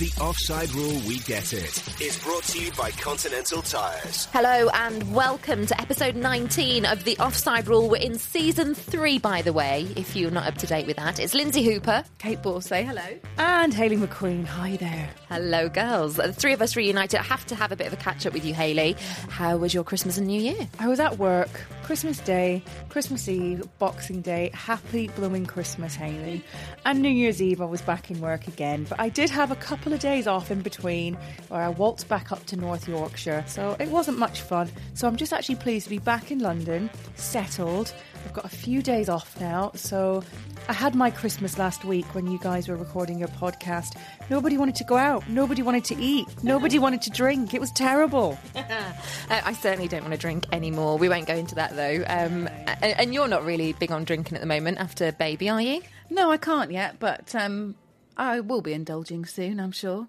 The Offside Rule We Get It is brought to you by Continental Tires. Hello and welcome to episode 19 of The Offside Rule. We're in season three, by the way, if you're not up to date with that. It's Lynsey Hooper. Kait Borsay hello. And Hayley McQueen, hi there. Hello, girls. The three of us reunited. I have to have a bit of a catch up with you, Hayley. How was your Christmas and New Year? I was at work, Christmas Day, Christmas Eve, Boxing Day. Happy blooming Christmas, Hayley. And New Year's Eve, I was back in work again. But I did have a couple of days off in between where I waltzed back up to North Yorkshire. So it wasn't much fun. So I'm just actually pleased to be back in London, settled. I've got a few days off now. So I had my Christmas last week when you guys were recording your podcast. Nobody wanted to go out. Nobody wanted to eat. Nobody wanted to drink. It was terrible. Uh, I certainly don't want to drink anymore. We won't go into that though. Um, and, and you're not really big on drinking at the moment after baby, are you? No, I can't yet, but um, I will be indulging soon, I'm sure.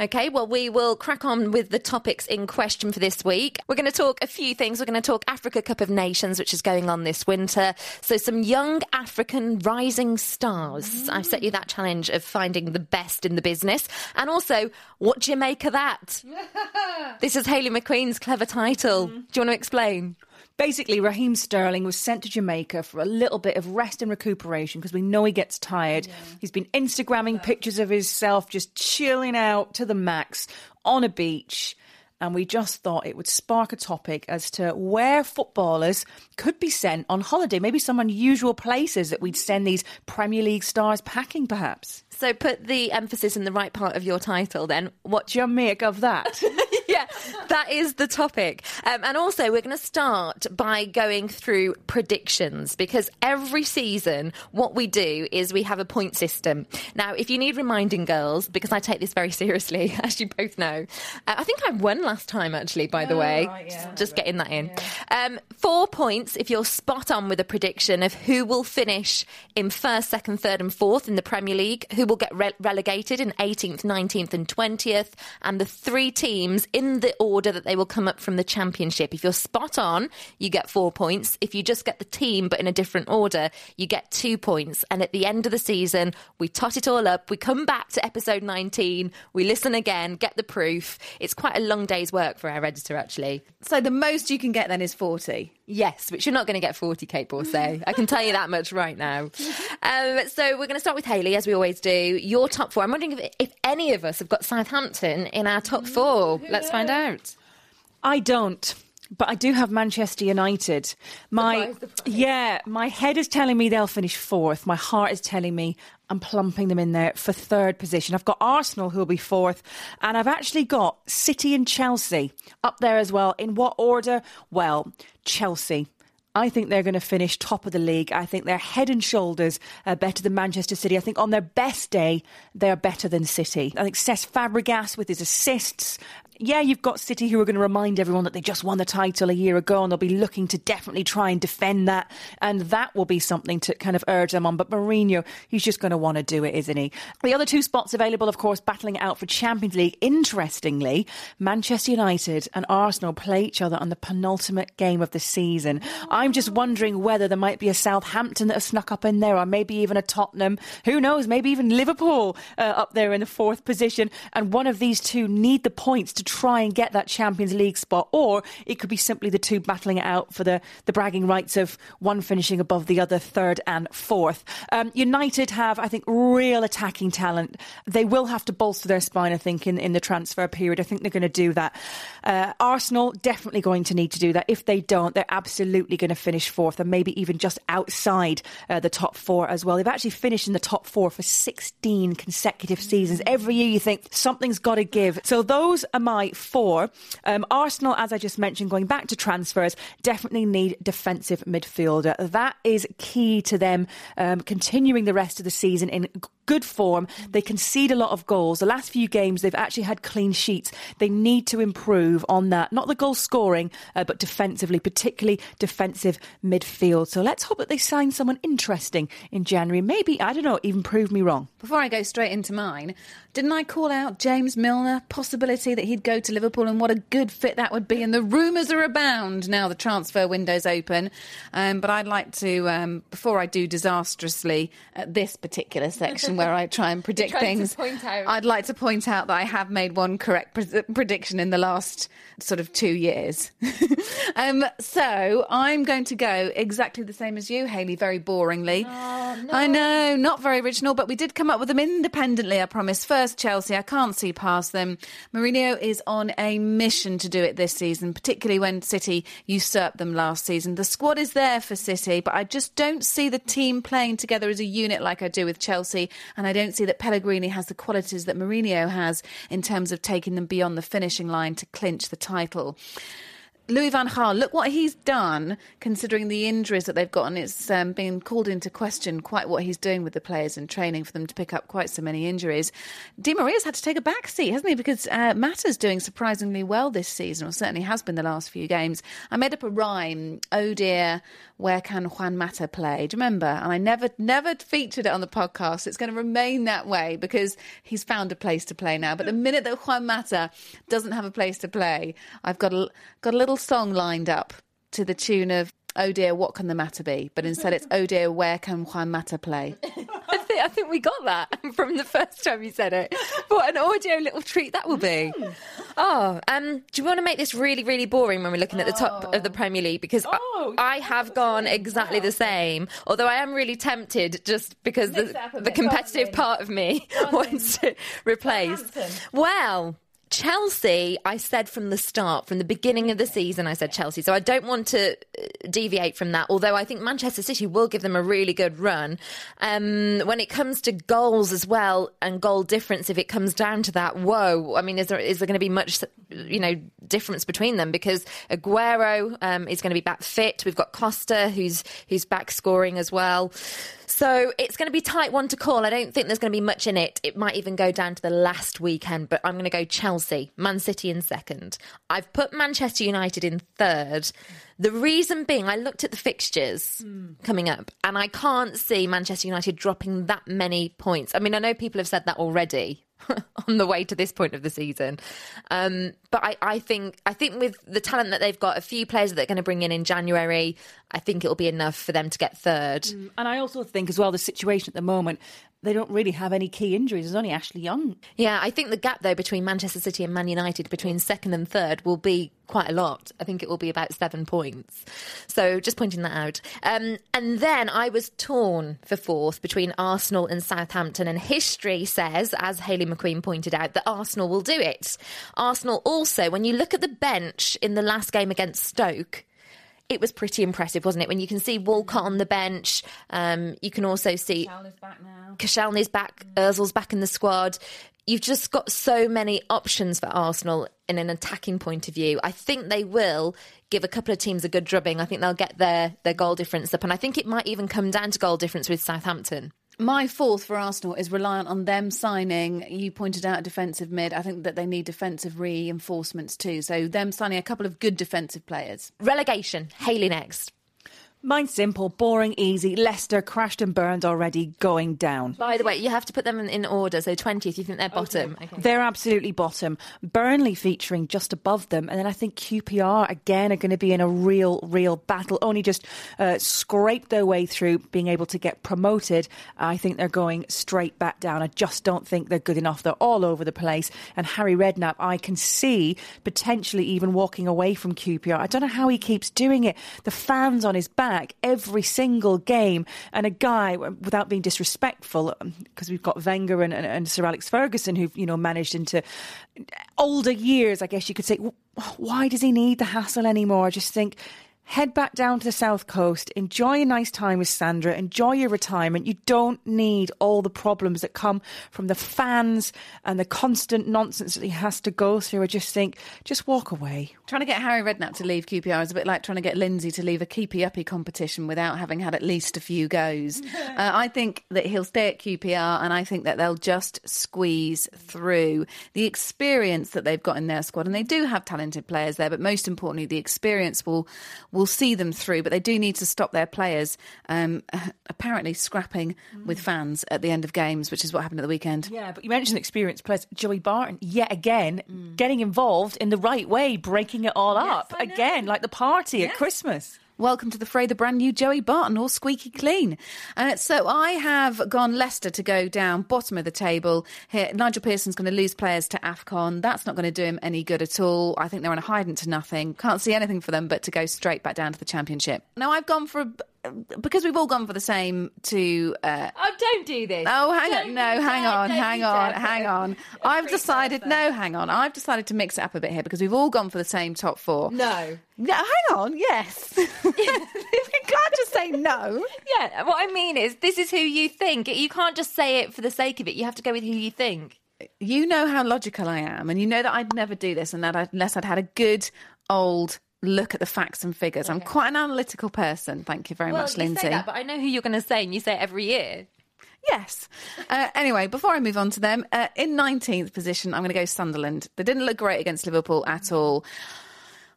Okay, well, we will crack on with the topics in question for this week. We're going to talk a few things. We're going to talk Africa Cup of Nations, which is going on this winter. So, some young African rising stars. I've set you that challenge of finding the best in the business. And also, what do you make of that? this is Hayley McQueen's clever title. Mm-hmm. Do you want to explain? Basically, Raheem Sterling was sent to Jamaica for a little bit of rest and recuperation because we know he gets tired. He's been Instagramming pictures of himself just chilling out to the max on a beach. And we just thought it would spark a topic as to where footballers could be sent on holiday, maybe some unusual places that we'd send these Premier League stars packing, perhaps. So, put the emphasis in the right part of your title then. What Do you make of that? yeah, that is the topic. Um, and also, we're going to start by going through predictions because every season, what we do is we have a point system. Now, if you need reminding, girls, because I take this very seriously, as you both know, uh, I think I won last time, actually, by the way. right, yeah. Just, just getting that in. Um, four points if you're spot on with a prediction of who will finish in first, second, third, and fourth in the Premier League, who will get re- relegated in 18th, 19th, and 20th, and the three teams in the order that they will come up from the Championship. If you're spot on, you get four points. If you just get the team but in a different order, you get two points. And at the end of the season, we tot it all up. We come back to episode 19, we listen again, get the proof. It's quite a long day's work for our editor, actually. So the most you can get then is 40. Yes, which you're not going to get 40, Kait Borsay. I can tell you that much right now. Um, so we're going to start with Hayley, as we always do. Your top four. I'm wondering if, if any of us have got Southampton in our top four. Let's find out. I don't. But I do have Manchester United. My Surprise, surprise. yeah, my head is telling me they'll finish fourth. My heart is telling me I'm plumping them in there for third position. I've got Arsenal who'll be fourth, and I've actually got City and Chelsea up there as well. In what order? Well, Chelsea. I think they're going to finish top of the league. I think they're head and shoulders uh, better than Manchester City. I think on their best day, they are better than City. I think Cesc Fabregas with his assists, yeah, you've got City who are going to remind everyone that they just won the title a year ago and they'll be looking to definitely try and defend that. And that will be something to kind of urge them on. But Mourinho, he's just going to want to do it, isn't he? The other two spots available, of course, battling out for Champions League. Interestingly, Manchester United and Arsenal play each other on the penultimate game of the season. I'm just wondering whether there might be a Southampton that have snuck up in there or maybe even a Tottenham. Who knows? Maybe even Liverpool uh, up there in the fourth position. And one of these two need the points to try and get that Champions League spot, or it could be simply the two battling it out for the, the bragging rights of one finishing above the other, third and fourth. Um, United have, I think, real attacking talent. They will have to bolster their spine, I think, in, in the transfer period. I think they're going to do that. Uh, Arsenal definitely going to need to do that. If they don't, they're absolutely going to finish fourth and maybe even just outside uh, the top four as well. They've actually finished in the top four for 16 consecutive seasons. Every year you think something's got to give. So those are my four. Um, Arsenal, as I just mentioned, going back to transfers, definitely need defensive midfielder. That is key to them um, continuing the rest of the season in good form. They concede a lot of goals. The last few games, they've actually had clean sheets. They need to improve on that. Not the goal scoring, uh, but defensively, particularly defensive midfield. So let's hope that they sign someone interesting in January. Maybe, I don't know, even prove me wrong. Before I go straight into mine, didn't I call out James Milner? Possibility that he'd go to Liverpool and what a good fit that would be. And the rumours are abound now the transfer window's open. Um, but I'd like to, um, before I do disastrously at this particular section where I try and predict things. I'd like to point out that I have made one correct pre- prediction in the last sort of two years. um, so I'm going to go exactly the same as you, Hayley, very boringly. I know, not very original, but we did come up with them independently, I promise. First, Chelsea, I can't see past them. Mourinho is on a mission to do it this season, particularly when City usurped them last season. The squad is there for City, but I just don't see the team playing together as a unit like I do with Chelsea, and I don't see that Pellegrini has the qualities that Mourinho has in terms of taking them beyond the finishing line to clinch the title. Louis van Gaal, look what he's done considering the injuries that they've got, and it's um, been called into question quite what he's doing with the players and training for them to pick up quite so many injuries. Di Maria's had to take a back seat, hasn't he? Because uh, Mata's doing surprisingly well this season, or certainly has been the last few games. I made up a rhyme, oh dear, where can Juan Mata play? Do you remember? And I never, never featured it on the podcast. It's going to remain that way because he's found a place to play now. But the minute that Juan Mata doesn't have a place to play, I've got a, got a little song lined up to the tune of Oh dear, what can the matter be? But instead it's Oh dear, where can Juan Mata play? I think, I think we got that from the first time you said it. What an audio little treat that will be. Oh, um, do you want to make this really, really boring when we're looking at the top of the Premier League? Because I- Oh, I, have gone exactly the same. Although I am really tempted just because Mix the, it up a the bit. Competitive part of me wants to replace. Southampton. Well, Chelsea, I said from the start, from the beginning of the season, I said Chelsea. So I don't want to uh, deviate from that. Although I think Manchester City will give them a really good run. Um, when it comes to goals as well and goal difference, if it comes down to that, whoa! I mean, is there is there going to be much, you know, difference between them? Because Aguero um, is going to be back fit. We've got Costa, who's who's back scoring as well. So it's going to be tight one to call. I don't think there's going to be much in it. It might even go down to the last weekend, but I'm going to go Chelsea, Man City in second. I've put Manchester United in third. The reason being, I looked at the fixtures hmm. coming up, and I can't see Manchester United dropping that many points. I mean, I know people have said that already. on the way to this point of the season, um, but I, I think I think with the talent that they've got, a few players that they're going to bring in in January, I think it'll be enough for them to get third. And I also think as well the situation at the moment, they don't really have any key injuries. There's only Ashley Young. Yeah, I think the gap though between Manchester City and Man United between second and third will be quite a lot. I think it will be about seven points. So just pointing that out. Um, and then I was torn for fourth between Arsenal and Southampton. And history says, as Hayley McQueen pointed out, that Arsenal will do it. Arsenal also, when you look at the bench in the last game against Stoke, it was pretty impressive, wasn't it? When you can see Walcott on the bench, um, you can also see back now. Back, Ozil's back in the squad. You've just got so many options for Arsenal in an attacking point of view. I think they will give a couple of teams a good drubbing. I think they'll get their, their goal difference up. And I think it might even come down to goal difference with Southampton. My fourth for Arsenal is reliant on them signing. You pointed out defensive mid. I think that they need defensive reinforcements too. So them signing a couple of good defensive players. Relegation, Hayley next. Mine's simple, boring, easy. Leicester crashed and burned already, going down. By the way, you have to put them in, in order. So 20th, you think they're bottom. They're absolutely bottom. Burnley featuring just above them. And then I think QPR again are going to be in a real, real battle. Only just uh, scraped their way through being able to get promoted. I think they're going straight back down. I just don't think they're good enough. They're all over the place. And Harry Redknapp, I can see potentially even walking away from QPR. I don't know how he keeps doing it. The fans on his back every single game. And a guy, without being disrespectful, um, because we've got Wenger and, and, and Sir Alex Ferguson who've, you know, managed into older years, I guess you could say, why does he need the hassle anymore? I just think head back down to the south coast, enjoy a nice time with Sandra, enjoy your retirement. You don't need all the problems that come from the fans and the constant nonsense that he has to go through. I just think, just walk away. Trying to get Harry Redknapp to leave QPR is a bit like trying to get Lynsey to leave a keepy uppy competition without having had at least a few goes. uh, I think that he'll stay at QPR and I think that they'll just squeeze through the experience that they've got in their squad. And they do have talented players there, but most importantly, the experience will will see them through, but they do need to stop their players um, apparently scrapping mm. with fans at the end of games, which is what happened at the weekend. Yeah, but you mentioned experienced players. Joey Barton, yet again, mm. getting involved in the right way, breaking it all yes, up. Again, like the party yes. at Christmas. Welcome to the fray, the brand new Joey Barton, all squeaky clean. Uh, so I have gone Leicester to go down bottom of the table. Here, Nigel Pearson's going to lose players to AFCON. That's not going to do him any good at all. I think they're on a hiding to nothing. Can't see anything for them but to go straight back down to the Championship. Now I've gone for a, because we've all gone for the same to. Uh, oh, don't do this. Oh, hang don't on. No, hang on, hang on, hang on. I've decided. No, hang on. I've decided to mix it up a bit here because we've all gone for the same top four. No. No, hang on. Yes. you can't just say no. Yeah. What I mean is, this is who you think. You can't just say it for the sake of it. You have to go with who you think. You know how logical I am, and you know that I'd never do this, and that unless I'd had a good old look at the facts and figures. Okay. I'm quite an analytical person. Thank you very well, much, Lynsey. That, but I know who you're going to say, and you say it every year. Yes. Uh, anyway, before I move on to them, uh, in 19th position, I'm going to go Sunderland. They didn't look great against Liverpool at all.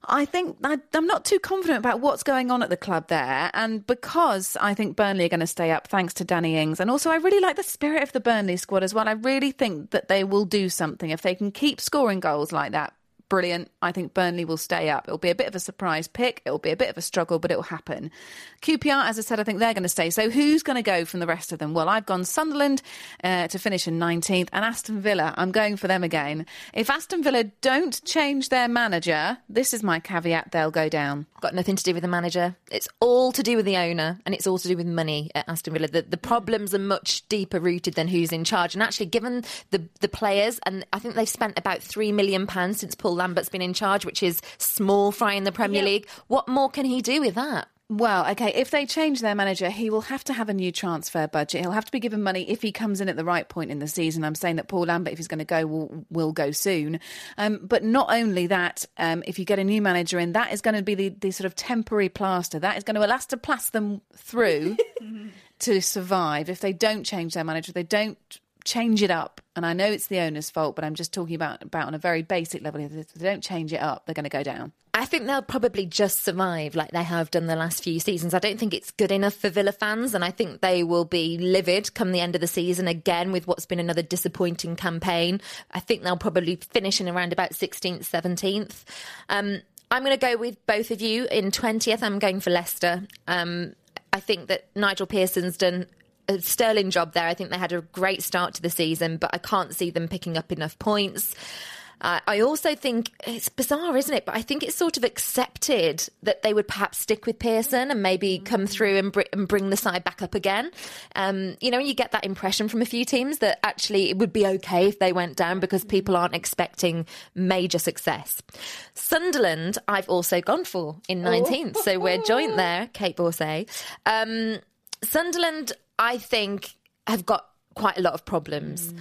I think I, am not too confident about what's going on at the club there. And because I think Burnley are going to stay up thanks to Danny Ings. And also, I really like the spirit of the Burnley squad as well. I really think that they will do something if they can keep scoring goals like that brilliant. I think Burnley will stay up. It'll be a bit of a surprise pick. It'll be a bit of a struggle, but it'll happen. QPR, as I said, I think they're going to stay. So who's going to go from the rest of them? Well, I've gone Sunderland uh, to finish in 19th and Aston Villa. I'm going for them again. If Aston Villa don't change their manager, this is my caveat, they'll go down. Got nothing to do with the manager. It's all to do with the owner and it's all to do with money at Aston Villa. The, the problems are much deeper rooted than who's in charge. And actually, given the, the players, and I think they've spent about £3 million since Paul Lambert's been in charge, which is small fry in the Premier yeah. League. What more can he do with that? Well, okay, if they change their manager, he will have to have a new transfer budget. He'll have to be given money if he comes in at the right point in the season. I'm saying that Paul Lambert, if he's going to go, will, will go soon. Um, but not only that, um, if you get a new manager in, that is going to be the, the sort of temporary plaster. That is going to elastoplast them through to survive. If they don't change their manager, they don't change it up. And I know it's the owner's fault, but I'm just talking about about on a very basic level. If they don't change it up, they're going to go down. I think they'll probably just survive like they have done the last few seasons. I don't think it's good enough for Villa fans, and I think they will be livid come the end of the season again with what's been another disappointing campaign. I think they'll probably finish in around about 16th, 17th. Um, I'm going to go with both of you in 20th. I'm going for Leicester. Um, I think that Nigel Pearson's done a sterling job there. I think they had a great start to the season, but I can't see them picking up enough points. Uh, I also think it's bizarre, isn't it? But I think it's sort of accepted that they would perhaps stick with Pearson and maybe come through and, br- and bring the side back up again. Um, you know, you get that impression from a few teams that actually it would be okay if they went down because people aren't expecting major success. Sunderland, I've also gone for in 19th, oh. so we're joint there, Kait Borsay. Um, Sunderland, I think, have got quite a lot of problems. Mm.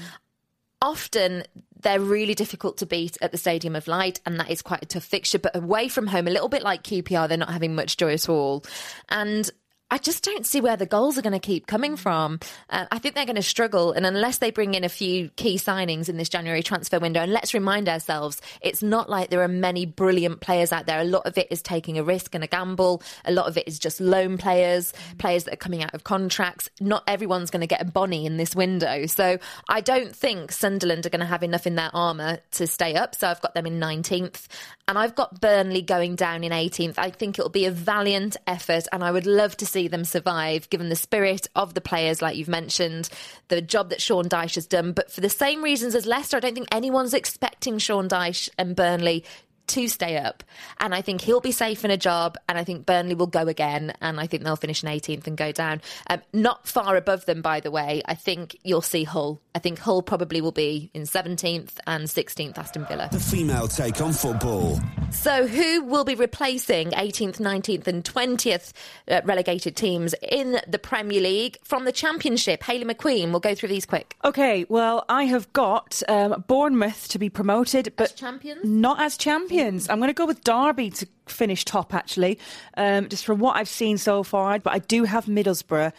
Often they're really difficult to beat at the Stadium of Light, and that is quite a tough fixture. But away from home, a little bit like QPR, they're not having much joy at all. And I just don't see where the goals are going to keep coming from. Uh, I think they're going to struggle, and unless they bring in a few key signings in this January transfer window, and let's remind ourselves, it's not like there are many brilliant players out there. A lot of it is taking a risk and a gamble. A lot of it is just loan players, players that are coming out of contracts. Not everyone's going to get a Bony in this window, so I don't think Sunderland are going to have enough in their armour to stay up. So I've got them in 19th, and I've got Burnley going down in 18th. I think it'll be a valiant effort, and I would love to see them survive, given the spirit of the players, like you've mentioned, the job that Sean Dyche has done. But for the same reasons as Leicester, I don't think anyone's expecting Sean Dyche and Burnley to stay up. And I think he'll be safe in a job, and I think Burnley will go again, and I think they'll finish in 18th and go down. Um, not far above them, by the way. I think you'll see Hull. I think Hull probably will be in 17th and 16th, Aston Villa. The female take on football. So, who will be replacing 18th, 19th, and 20th uh, relegated teams in the Premier League from the Championship? Hayley McQueen, we'll go through these quick. Okay, well, I have got um, Bournemouth to be promoted, but champions? not as champions. I'm going to go with Derby to finish top, actually, um, just from what I've seen so far. But I do have Middlesbrough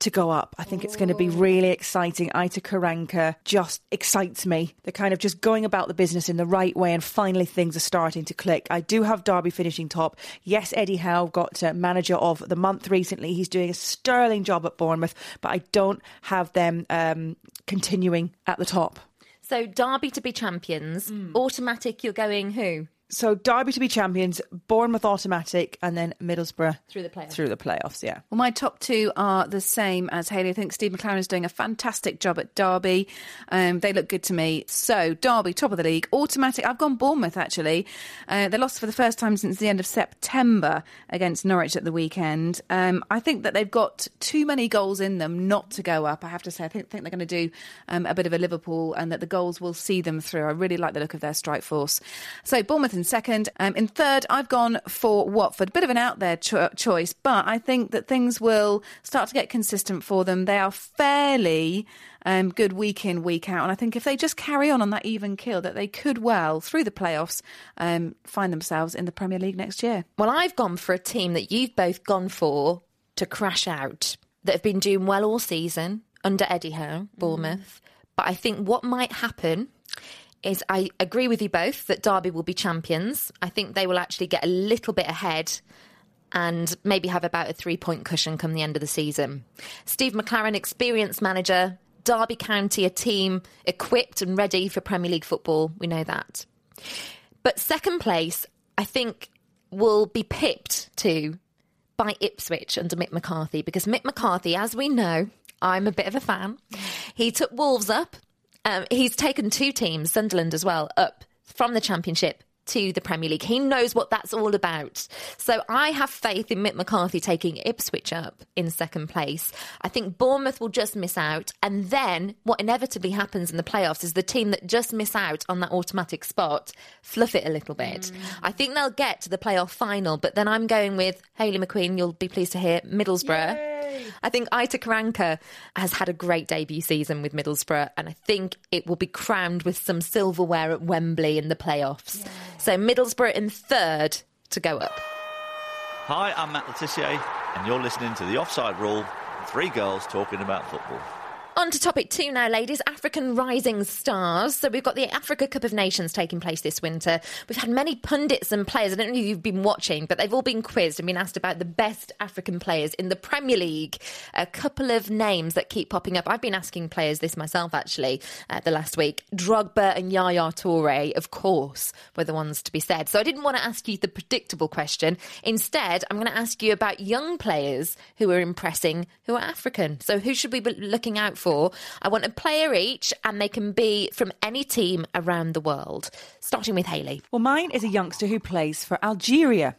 to go up. I think it's going to be really exciting. Aitor Karanka just excites me. They're kind of just going about the business in the right way, and finally things are starting to click. I do have Derby finishing top. Yes, Eddie Howe got uh, manager of the month recently. He's doing a sterling job at Bournemouth, but I don't have them um, continuing at the top. So, Derby to be champions, automatic, you're going who? So Derby to be champions, Bournemouth automatic, and then Middlesbrough Through the playoffs. Through the playoffs, yeah. Well, my top two are the same as Hayley. I think Steve McClaren is doing a fantastic job at Derby. Um, they look good to me. So, Derby, top of the league, automatic. I've gone Bournemouth, actually. Uh, they lost for the first time since the end of September against Norwich at the weekend. Um, I think that they've got too many goals in them not to go up. I have to say, I think, think they're going to do um, a bit of a Liverpool and that the goals will see them through. I really like the look of their strike force. So, Bournemouth in second. Um, in third, I've gone for Watford. A bit of an out there cho- choice, but I think that things will start to get consistent for them. They are fairly um, good week in, week out. And I think if they just carry on on that even kill, that they could well, through the playoffs, um, find themselves in the Premier League next year. Well, I've gone for a team that you've both gone for to crash out, that have been doing well all season under Eddie Howe, Bournemouth. But I think what might happen is I agree with you both that Derby will be champions. I think they will actually get a little bit ahead and maybe have about a three point cushion come the end of the season. Steve McClaren, experienced manager, Derby County, a team equipped and ready for Premier League football. We know that. But second place, I think, will be pipped to by Ipswich under Mick McCarthy because Mick McCarthy, as we know, I'm a bit of a fan. He took Wolves up. Um, he's taken two teams, Sunderland as well, up from the Championship to the Premier League. He knows what that's all about. So I have faith in Mick McCarthy taking Ipswich up in second place. I think Bournemouth will just miss out. And then what inevitably happens in the playoffs is the team that just miss out on that automatic spot fluff it a little bit. Mm. I think they'll get to the playoff final, but then I'm going with Hayley McQueen, you'll be pleased to hear, Middlesbrough. I think Aitor Karanka has had a great debut season with Middlesbrough, and I think it will be crowned with some silverware at Wembley in the playoffs. So Middlesbrough in third to go up. Hi, I'm Matt Le Tissier, and you're listening to The Offside Rule, three girls talking about football. On to topic two now, ladies. African rising stars. So we've got the Africa Cup of Nations taking place this winter. We've had many pundits and players. I don't know if you've been watching, but they've all been quizzed and been asked about the best African players in the Premier League. A couple of names that keep popping up. I've been asking players this myself, actually, uh, the last week. Drogba and Yaya Toure, of course, were the ones to be said. So I didn't want to ask you the predictable question. Instead, I'm going to ask you about young players who are impressing, who are African. So who should we be looking out for? I want a player each, and they can be from any team around the world. Starting with Hayley. Well, mine is a youngster who plays for Algeria.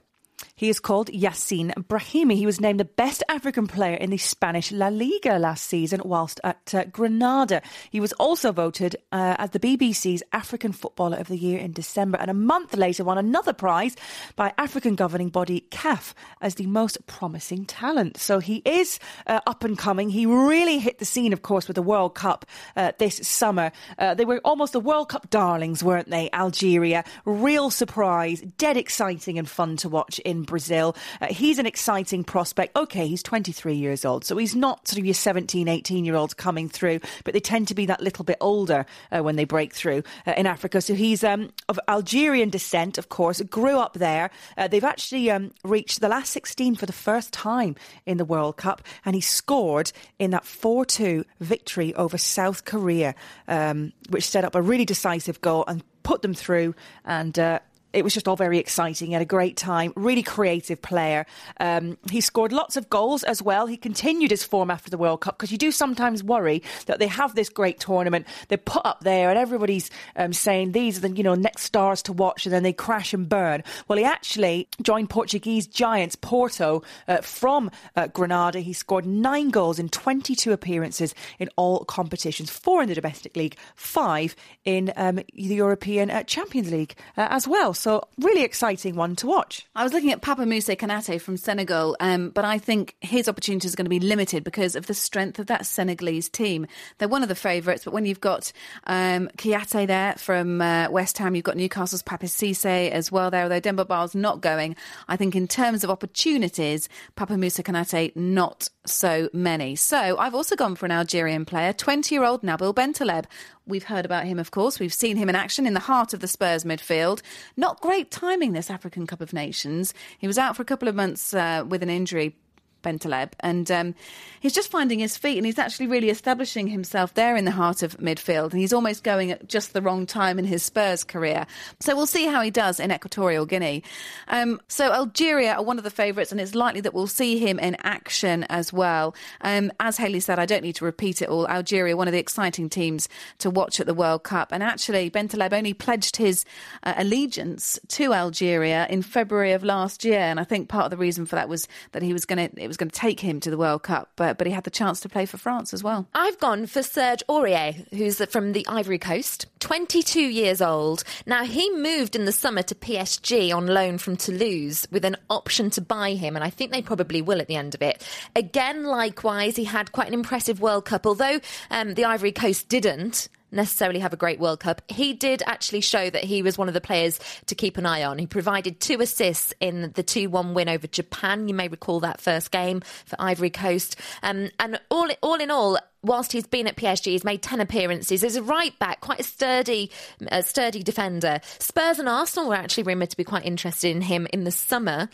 He is called Yacine Brahimi. He was named the best African player in the Spanish La Liga last season whilst at uh, Granada. He was also voted uh, as the BBC's African Footballer of the Year in December and a month later won another prize by African governing body CAF as the most promising talent. So he is uh, up and coming. He really hit the scene, of course, with the World Cup uh, this summer. Uh, they were almost the World Cup darlings, weren't they? Algeria. Real surprise, dead exciting and fun to watch in Brazil. Uh, he's an exciting prospect. Okay, he's 23 years old, so he's not sort of your 17, 18 year olds coming through, but they tend to be that little bit older uh, when they break through uh, in Africa. So he's um, of Algerian descent, of course, grew up there. Uh, they've actually um, reached the last 16 for the first time in the World Cup, and he scored in that 4 2 victory over South Korea, um, which set up a really decisive goal and put them through. And uh, it was just all very exciting. He had a great time, really creative player. Um, he scored lots of goals as well. He continued his form after the World Cup because you do sometimes worry that they have this great tournament, they put up there, and everybody's um, saying these are the you know next stars to watch, and then they crash and burn. Well, he actually joined Portuguese giants Porto uh, from uh, Granada. He scored nine goals in 22 appearances in all competitions, four in the domestic league, five in um, the European uh, Champions League uh, as well. So really exciting one to watch. I was looking at Papa Moussa Kanate from Senegal, um, but I think his opportunities are going to be limited because of the strength of that Senegalese team. They're one of the favourites, but when you've got um, Kouyate there from uh, West Ham, you've got Newcastle's Papis Cisse as well there, although Demba Ba's not going. I think in terms of opportunities, Papa Moussa Kanate, not so many. So I've also gone for an Algerian player, 20 year old Nabil Bentaleb. We've heard about him, of course. We've seen him in action in the heart of the Spurs midfield. Not great timing this African Cup of Nations. He was out for a couple of months uh, with an injury Bentaleb, and um, he's just finding his feet, and he's actually really establishing himself there in the heart of midfield. And he's almost going at just the wrong time in his Spurs career. So we'll see how he does in Equatorial Guinea. Um, so Algeria are one of the favourites, and it's likely that we'll see him in action as well. Um, as Hayley said, I don't need to repeat it all. Algeria, one of the exciting teams to watch at the World Cup, and actually Bentaleb only pledged his uh, allegiance to Algeria in February of last year, and I think part of the reason for that was that he was going to was going to take him to the World Cup, but, but he had the chance to play for France as well. I've gone for Serge Aurier, who's from the Ivory Coast, 22 years old. Now, he moved in the summer to PSG on loan from Toulouse with an option to buy him, and I think they probably will at the end of it. Again, likewise, he had quite an impressive World Cup, although um, the Ivory Coast didn't necessarily have a great World Cup. He did actually show that he was one of the players to keep an eye on. He provided two assists in the 2 1 win over Japan. You may recall that first game for Ivory Coast. Um, and all, all in all, whilst he's been at PSG, he's made 10 appearances. He's a right back, quite a sturdy, uh, sturdy defender. Spurs and Arsenal were actually rumoured to be quite interested in him in the summer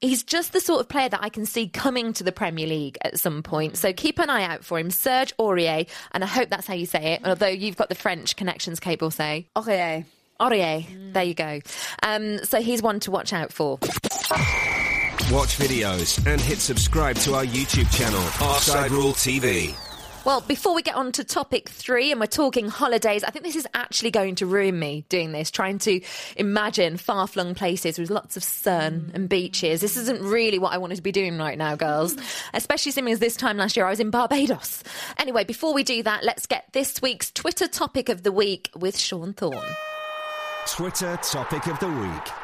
he's just the sort of player that I can see coming to the Premier League at some point. So keep an eye out for him, Serge Aurier, and I hope that's how you say it. Although you've got the French connections, Kait will say Aurier. Aurier, mm. there you go. Um, so he's one to watch out for. Watch videos and hit subscribe to our YouTube channel, Offside Rule TV. Well, before we get on to topic three, and we're talking holidays, I think this is actually going to ruin me doing this, trying to imagine far flung places with lots of sun mm. and beaches. This isn't really what I wanted to be doing right now, girls, mm. especially seeing as this time last year I was in Barbados. Anyway, before we do that, let's get this week's Twitter topic of the week with Sean Thorne. Twitter topic of the week.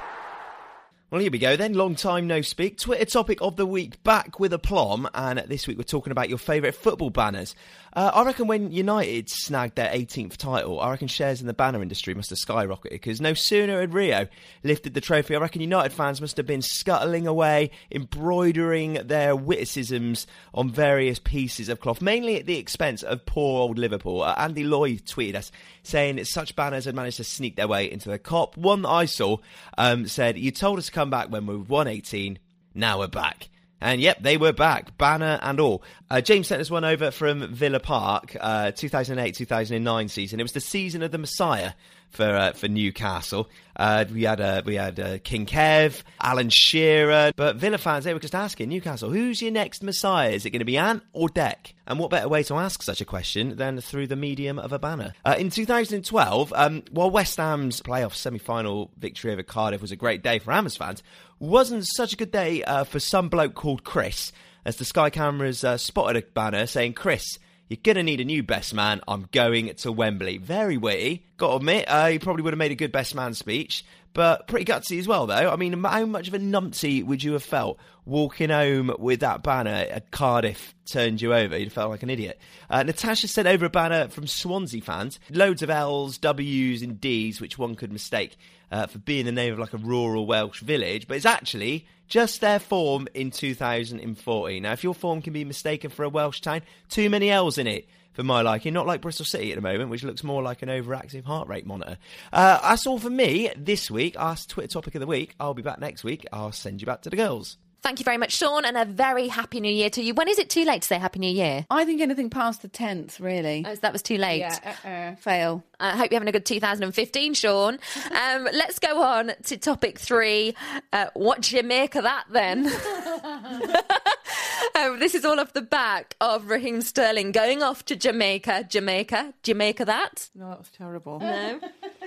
Well, here we go then. Long time no speak. Twitter topic of the week back with aplomb. And this week we're talking about your favourite football banners. Uh, I reckon when United snagged their 18th title, I reckon shares in the banner industry must have skyrocketed because no sooner had Rio lifted the trophy, I reckon United fans must have been scuttling away, embroidering their witticisms on various pieces of cloth, mainly at the expense of poor old Liverpool. Uh, Andy Lloyd tweeted us saying such banners had managed to sneak their way into the Kop. One that I saw um, said, You told us to come back when we won 18, now we're back. And yep, they were back, banner and all. Uh, James sent us one over from Villa Park, uh, 2008 2009 season. It was the season of the Messiah for uh, for Newcastle. Uh, we had uh, we had uh, King Kev, Alan Shearer, but Villa fans they were just asking Newcastle, who's your next Messiah? Is it going to be Ant or Dec? And what better way to ask such a question than through the medium of a banner? Uh, in 2012, um, while West Ham's playoff semi-final victory over Cardiff was a great day for Hammers fans, wasn't such a good day uh, for some bloke called Chris, as the Sky cameras spotted a banner saying, "Chris." You're going to need a new best man. I'm going to Wembley. Very witty. Got to admit, uh, he probably would have made a good best man speech, but pretty gutsy as well, though. I mean, how much of a numpty would you have felt walking home with that banner at Cardiff turned you over? You'd have felt like an idiot. Uh, Natasha sent over a banner from Swansea fans. Loads of L's, W's, and D's, which one could mistake uh, for being the name of like a rural Welsh village, but it's actually just their form in 2014. Now, if your form can be mistaken for a Welsh town, too many L's in it for my liking. Not like Bristol City at the moment, which looks more like an overactive heart rate monitor. Uh, that's all for me this week. Our Twitter topic of the week. I'll be back next week. I'll send you back to the girls. Thank you very much, Sean, and a very happy new year to you. When is it too late to say happy new year? I think anything past the 10th, really. Oh, so that was too late. Yeah, uh-uh. fail. I hope you're having a good 2015, Sean. Um, let's go on to topic three. Uh, what do you make of that then? um, this is all off the back of Raheem Sterling going off to Jamaica. Jamaica, Jamaica that? No, that was terrible. No.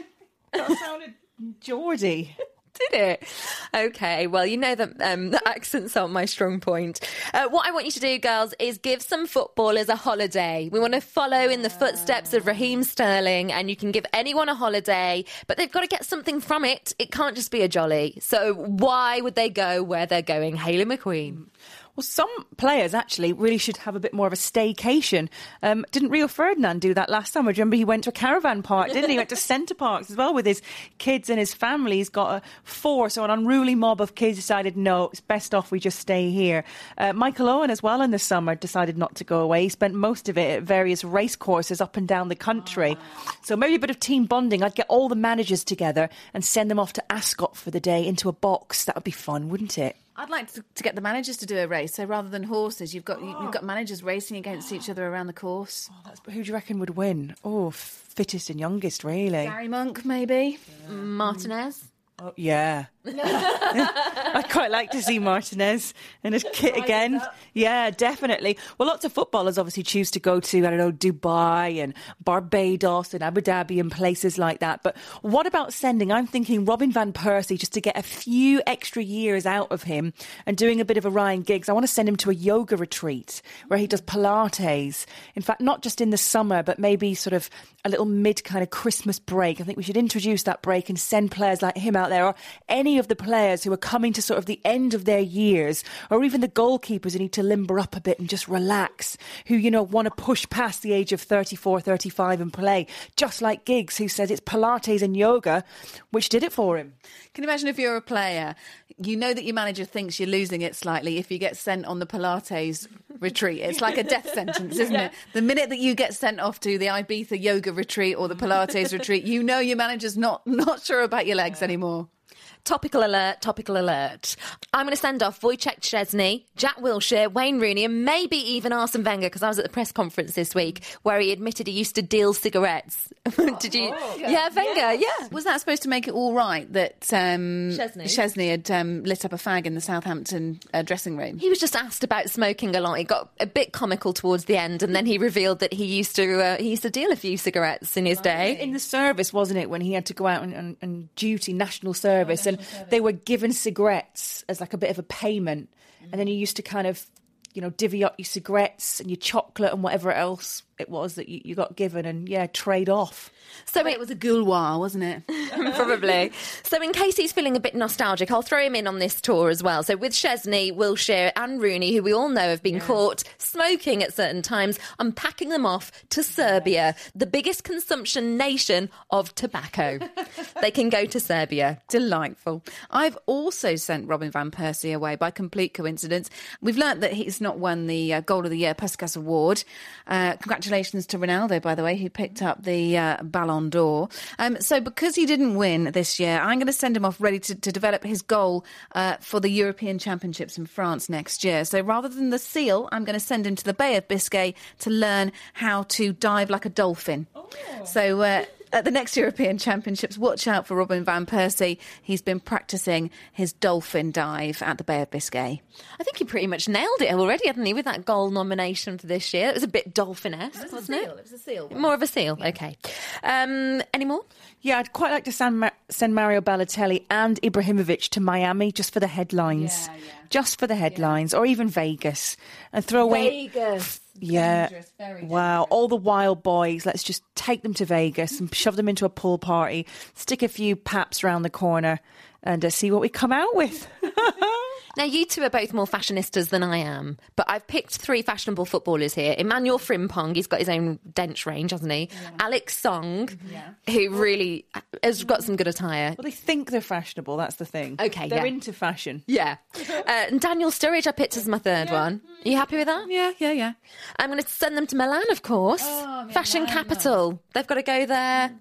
that sounded Geordie. Did it? Okay, well, you know that um, the accents aren't my strong point. Uh, what I want you to do, girls, is give some footballers a holiday. We want to follow in the footsteps of Raheem Sterling, and you can give anyone a holiday, but they've got to get something from it. It can't just be a jolly. So, why would they go where they're going? Hayley McQueen. Well, some players actually really should have a bit more of a staycation. Um, didn't Rio Ferdinand do that last summer? Do you remember he went to a caravan park, didn't he? he went to Center Parcs as well with his kids and his family. He's got a four, so an unruly mob of kids decided, no, it's best off we just stay here. Uh, Michael Owen as well in the summer decided not to go away. He spent most of it at various race courses up and down the country. So maybe a bit of team bonding. I'd get all the managers together and send them off to Ascot for the day into a box. That would be fun, wouldn't it? I'd like to, to, get the managers to do a race. So rather than horses, you've got you've got managers racing against each other around the course. Oh, who do you reckon would win? Oh, fittest and youngest, really. Gary Monk, maybe. Yeah. Mm, Martinez. Oh, yeah. I'd quite like to see Martinez in his kit again. Yeah, definitely. Well, lots of footballers obviously choose to go to, I don't know, Dubai and Barbados and Abu Dhabi and places like that. But what about sending? I'm thinking Robin Van Persie just to get a few extra years out of him and doing a bit of a Ryan Giggs. I want to send him to a yoga retreat where he does Pilates. In fact, not just in the summer, but maybe sort of a little mid kind of Christmas break. I think we should introduce that break and send players like him out there or any of the players who are coming to sort of the end of their years or even the goalkeepers who need to limber up a bit and just relax, who, you know, want to push past the age of 34, 35 and play, just like Giggs, who says it's Pilates and yoga, which did it for him. Can you imagine if you're a player, you know that your manager thinks you're losing it slightly if you get sent on the Pilates retreat. It's like a death sentence, isn't yeah. it? The minute that you get sent off to the Ibiza yoga retreat or the Pilates retreat, you know your manager's not not sure about your legs anymore. Topical alert, topical alert. I'm going to send off Wojciech Szczesny, Jack Wilshere, Wayne Rooney, and maybe even Arsene Wenger because I was at the press conference this week where he admitted he used to deal cigarettes. Did you? Oh, yeah. yeah, Wenger, yeah. yeah. Was that supposed to make it all right that um, Szczesny. Szczesny had um, lit up a fag in the Southampton uh, dressing room? He was just asked about smoking a lot. He got a bit comical towards the end, and then he revealed that he used to uh, he used to deal a few cigarettes in his day. In the service, wasn't it, when he had to go out on and duty, national service, oh, and they were given cigarettes as like a bit of a payment, mm-hmm. and then you used to kind of, you know, divvy up your cigarettes and your chocolate and whatever else it was that you, you got given, and yeah, trade off. So it was a gouloir, wasn't it? Probably. So in case he's feeling a bit nostalgic, I'll throw him in on this tour as well. So with Szczesny, Wilshere, and Rooney, who we all know have been yeah. caught smoking at certain times, I'm packing them off to Serbia, the biggest consumption nation of tobacco. they can go to Serbia. Delightful. I've also sent Robin van Persie away by complete coincidence. We've learnt that he's not won the uh, Goal of the Year Puskas Award. Uh, congratulations to Ronaldo, by the way, who picked up the uh, Ballon d'Or. Um, so, because he didn't win this year, I'm going to send him off ready to, to develop his goal uh, for the European Championships in France next year. So, rather than the seal, I'm going to send him to the Bay of Biscay to learn how to dive like a dolphin. Oh. So, uh, At the next European Championships, watch out for Robin Van Persie. He's been practicing his dolphin dive at the Bay of Biscay. I think he pretty much nailed it already, hadn't he, with that goal nomination for this year? It was a bit dolphin-esque, wasn't it? was a seal. More of a seal. Okay. Um, any more? Yeah, I'd quite like to send, Ma- send Mario Balotelli and Ibrahimovic to Miami just for the headlines. Yeah, yeah. Just for the headlines, or even Vegas, and throw away. Vegas. Yeah. Wow. All the wild boys, let's just take them to Vegas and shove them into a pool party, stick a few paps round the corner, and uh, see what we come out with. Now, you two are both more fashionistas than I am, but I've picked three fashionable footballers here. Emmanuel Frimpong, he's got his own dench range, hasn't he? Alex Song, who really has got some good attire. well, they think they're fashionable, that's the thing. Okay, They're yeah. into fashion. Yeah. Uh, and Daniel Sturridge, I picked as my third one. Are you happy with that? Yeah, yeah, yeah. I'm going to send them to Milan, of course. Fashion capital. They've got to go there,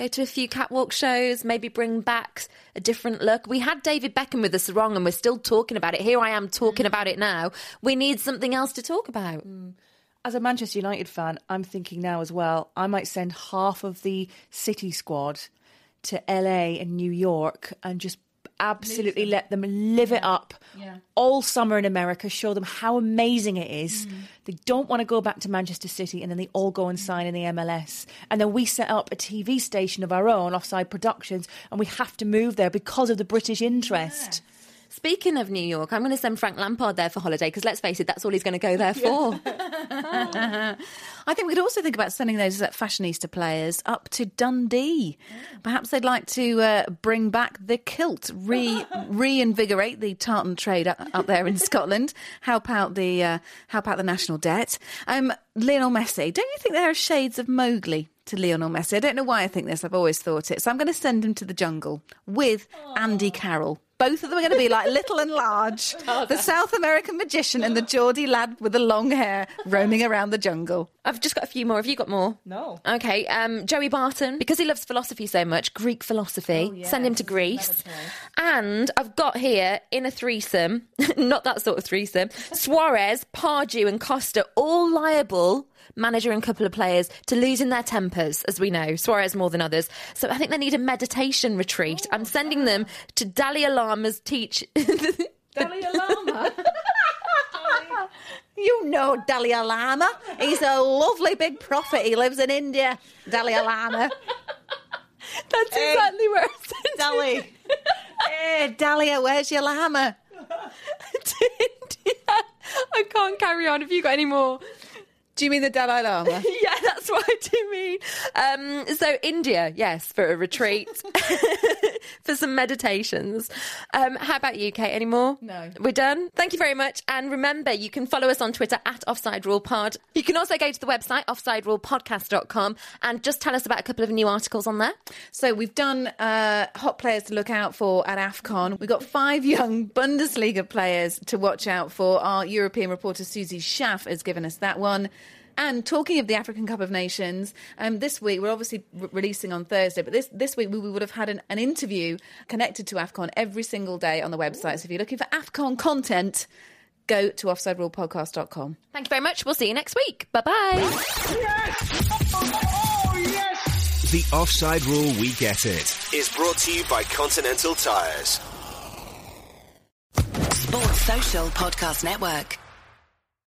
go to a few catwalk shows, maybe bring back a different look. We had David Beckham with us wrong, and we're still talking about it. Here I am talking mm. about it now. We need something else to talk about. Mm. As a Manchester United fan, I'm thinking now as well, I might send half of the City squad to LA and New York and just absolutely let them live it up all summer in America, show them how amazing it is. Mm. They don't want to go back to Manchester City and then they all go and mm. sign in the MLS. And then we set up a TV station of our own, Offside Productions, and we have to move there because of the British interest. Speaking of New York, I'm going to send Frank Lampard there for holiday because let's face it, that's all he's going to go there for. I think we could also think about sending those uh, fashionista players up to Dundee. Perhaps they'd like to uh, bring back the kilt, re reinvigorate the tartan trade up, up there in Scotland, help out the uh, help out the national debt. Um, Lionel Messi, don't you think there are shades of Mowgli to Lionel Messi? I don't know why I think this. I've always thought it. So I'm going to send him to the jungle with Andy Carroll. Both of them are going to be like little and large. the South American magician and the Geordie lad with the long hair roaming around the jungle. I've just got a few more. Have you got more? No. Okay, um, Joey Barton, because he loves philosophy so much, Greek philosophy, send him to Greece. And I've got here in a threesome, not that sort of threesome, Suarez, Pardew, and Costa all liable. Manager and couple of players to losing their tempers, as we know, Suarez more than others. So I think they need a meditation retreat. I'm sending them to Dalai Lama's teach. Dalai Lama. you know Dalai Lama. He's a lovely big prophet. He lives in India. Dalai Lama. That's exactly where I sent Dali. Hey, Dahlia, where's your llama? to India. I can't carry on. Have you got any more? Do you mean the Dalai Lama? yeah, that's what I do mean. Um, so India, yes, for a retreat, for some meditations. Um, how about you, Kait? Any more? No. We're done. Thank you very much. And remember, you can follow us on Twitter at Offside Rule Pod. You can also go to the website offsiderulepodcast.com and just tell us about a couple of new articles on there. So we've done uh, hot players to look out for at AFCON. We've got five young Bundesliga players to watch out for. Our European reporter Susie Schaff has given us that one. And talking of the African Cup of Nations, um, this week we're obviously re- releasing on Thursday, but this this week we, we would have had an, an interview connected to AFCON every single day on the website. So if you're looking for AFCON content, go to offsiderulepodcast.com. Thank you very much. We'll see you next week. Bye bye. The Offside Rule We Get It is brought to you by Continental Tires. Sports Social Podcast Network.